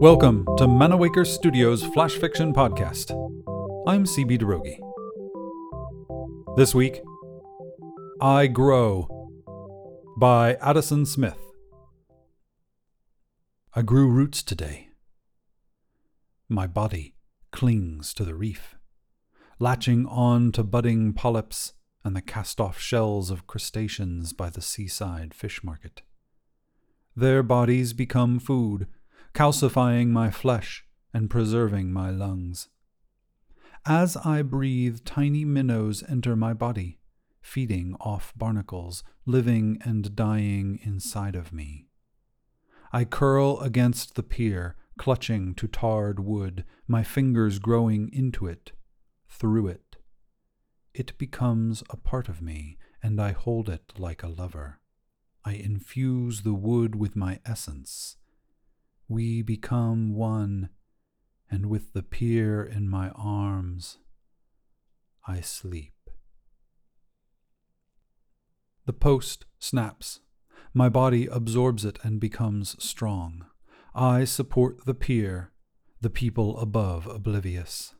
Welcome to Manawaker Studios Flash Fiction Podcast. I'm CB Droege. This week, I Grow by Addison Smith. I grew roots today. My body clings to the reef, latching on to budding polyps and the cast off shells of crustaceans by the seaside fish market. Their bodies become food calcifying my flesh and preserving my lungs. As I breathe, tiny minnows enter my body, feeding off barnacles, living and dying inside of me. I curl against the pier, clutching to tarred wood, my fingers growing into it, through it. It becomes a part of me, and I hold it like a lover. I infuse the wood with my essence we become one, and with the pier in my arms, I sleep. The post snaps. My body absorbs it and becomes strong. I support the pier, the people above oblivious.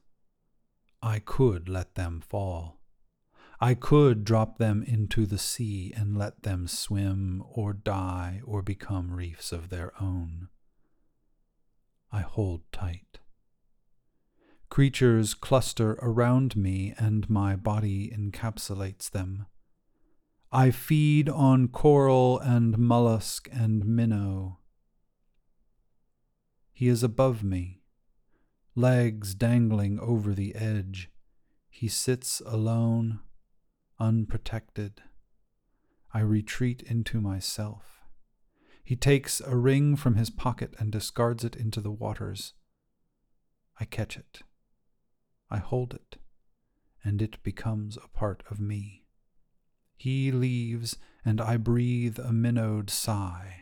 I could let them fall. I could drop them into the sea and let them swim or die or become reefs of their own. I hold tight. Creatures cluster around me, and my body encapsulates them. I feed on coral and mollusk and minnow. He is above me, legs dangling over the edge. He sits alone, unprotected. I retreat into myself. He takes a ring from his pocket and discards it into the waters. I catch it. I hold it, and it becomes a part of me. He leaves, and I breathe a minnowed sigh.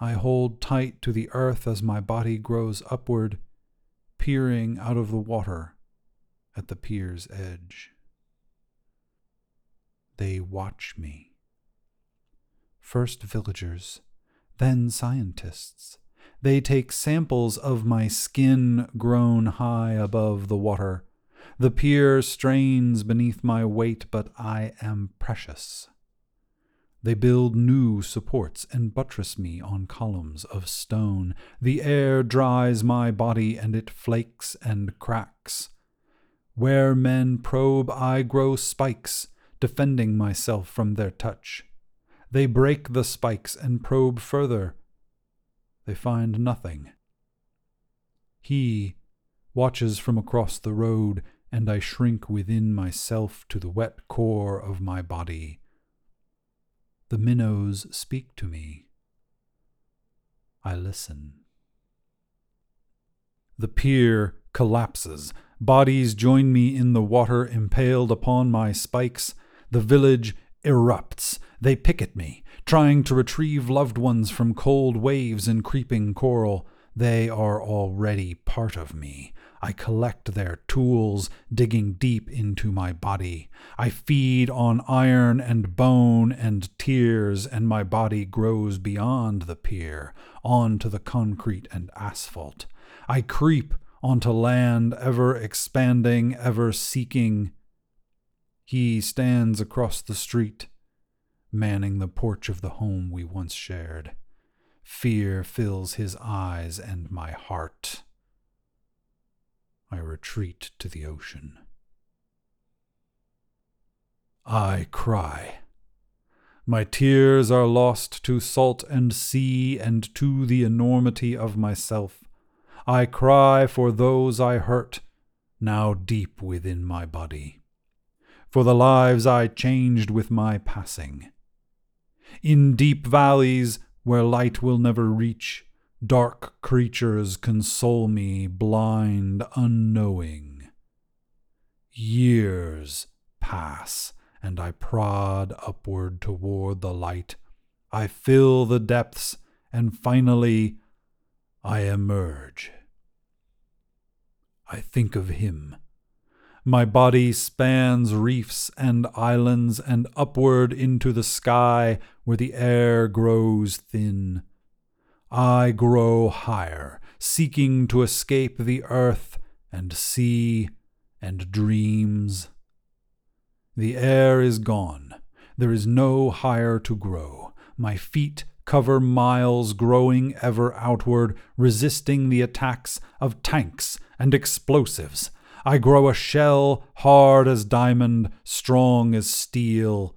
I hold tight to the earth as my body grows upward, peering out of the water at the pier's edge. They watch me first villagers, then scientists. They take samples of my skin grown high above the water. The pier strains beneath my weight, but I am precious. They build new supports and buttress me on columns of stone. The air dries my body and it flakes and cracks. Where men probe, I grow spikes, defending myself from their touch. They break the spikes and probe further. They find nothing. He watches from across the road, and I shrink within myself to the wet core of my body. The minnows speak to me. I listen. The pier collapses. Bodies join me in the water, impaled upon my spikes. The village erupts. They picket me, trying to retrieve loved ones from cold waves and creeping coral. They are already part of me. I collect their tools, digging deep into my body. I feed on iron and bone and tears, and my body grows beyond the pier, onto the concrete and asphalt. I creep onto land, ever expanding, ever seeking. He stands across the street, manning the porch of the home we once shared. Fear fills his eyes and my heart. I retreat to the ocean. I cry. My tears are lost to salt and sea and to the enormity of myself. I cry for those I hurt, now deep within my body, for the lives I changed with my passing in deep valleys where light will never reach, dark creatures console me, blind, unknowing. Years pass, and I prod upward toward the light. I fill the depths, and finally I emerge. I think of him, My body spans reefs and islands and upward into the sky where the air grows thin. I grow higher, seeking to escape the earth and sea and dreams. The air is gone. There is no higher to grow. My feet cover miles, growing ever outward, resisting the attacks of tanks and explosives. I grow a shell hard as diamond, strong as steel.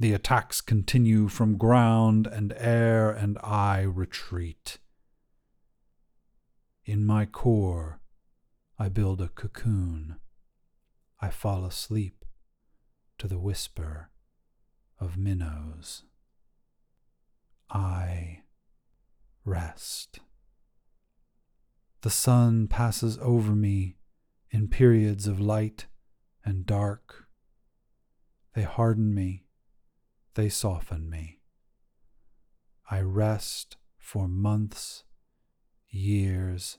The attacks continue from ground and air, and I retreat. In my core, I build a cocoon. I fall asleep to the whisper of minnows. I rest. The sun passes over me in periods of light and dark. They harden me, they soften me. I rest for months, years,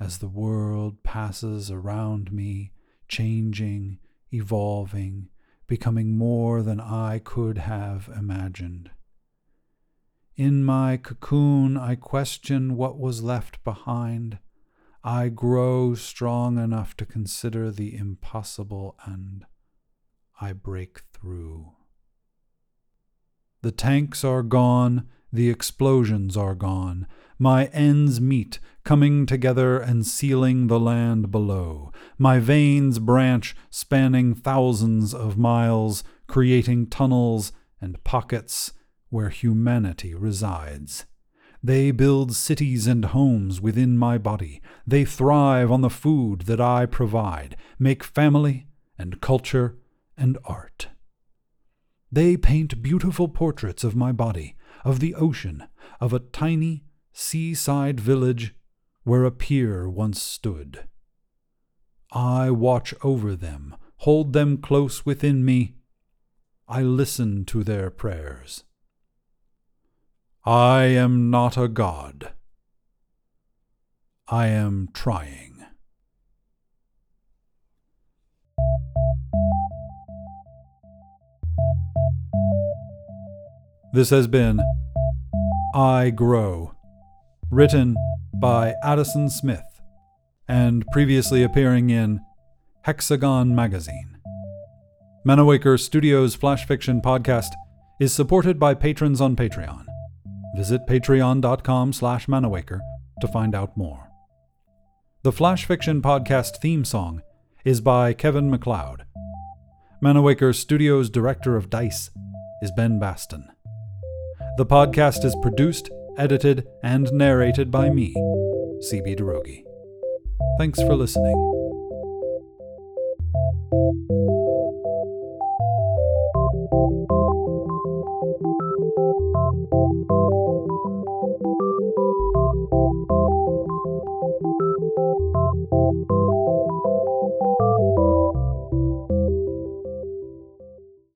as the world passes around me, changing, evolving, becoming more than I could have imagined. In my cocoon, I question what was left behind. I grow strong enough to consider the impossible and I break through. The tanks are gone, the explosions are gone, my ends meet, coming together and sealing the land below. My veins branch, spanning thousands of miles, creating tunnels and pockets where humanity resides. They build cities and homes within my body. They thrive on the food that I provide, make family and culture and art. They paint beautiful portraits of my body, of the ocean, of a tiny seaside village where a pier once stood. I watch over them, hold them close within me. I listen to their prayers. I am not a god. I am trying. This has been I Grow, written by Addison Smith, and previously appearing in Hexagon Magazine. Manawaker Studios Flash Fiction Podcast is supported by patrons on Patreon. Visit patreon.com slash manawaker to find out more. The Flash Fiction Podcast theme song is by Kevin MacLeod. Manawaker Studios Director of DICE is Ben Baston. The podcast is produced, edited, and narrated by me, CB Droege. Thanks for listening.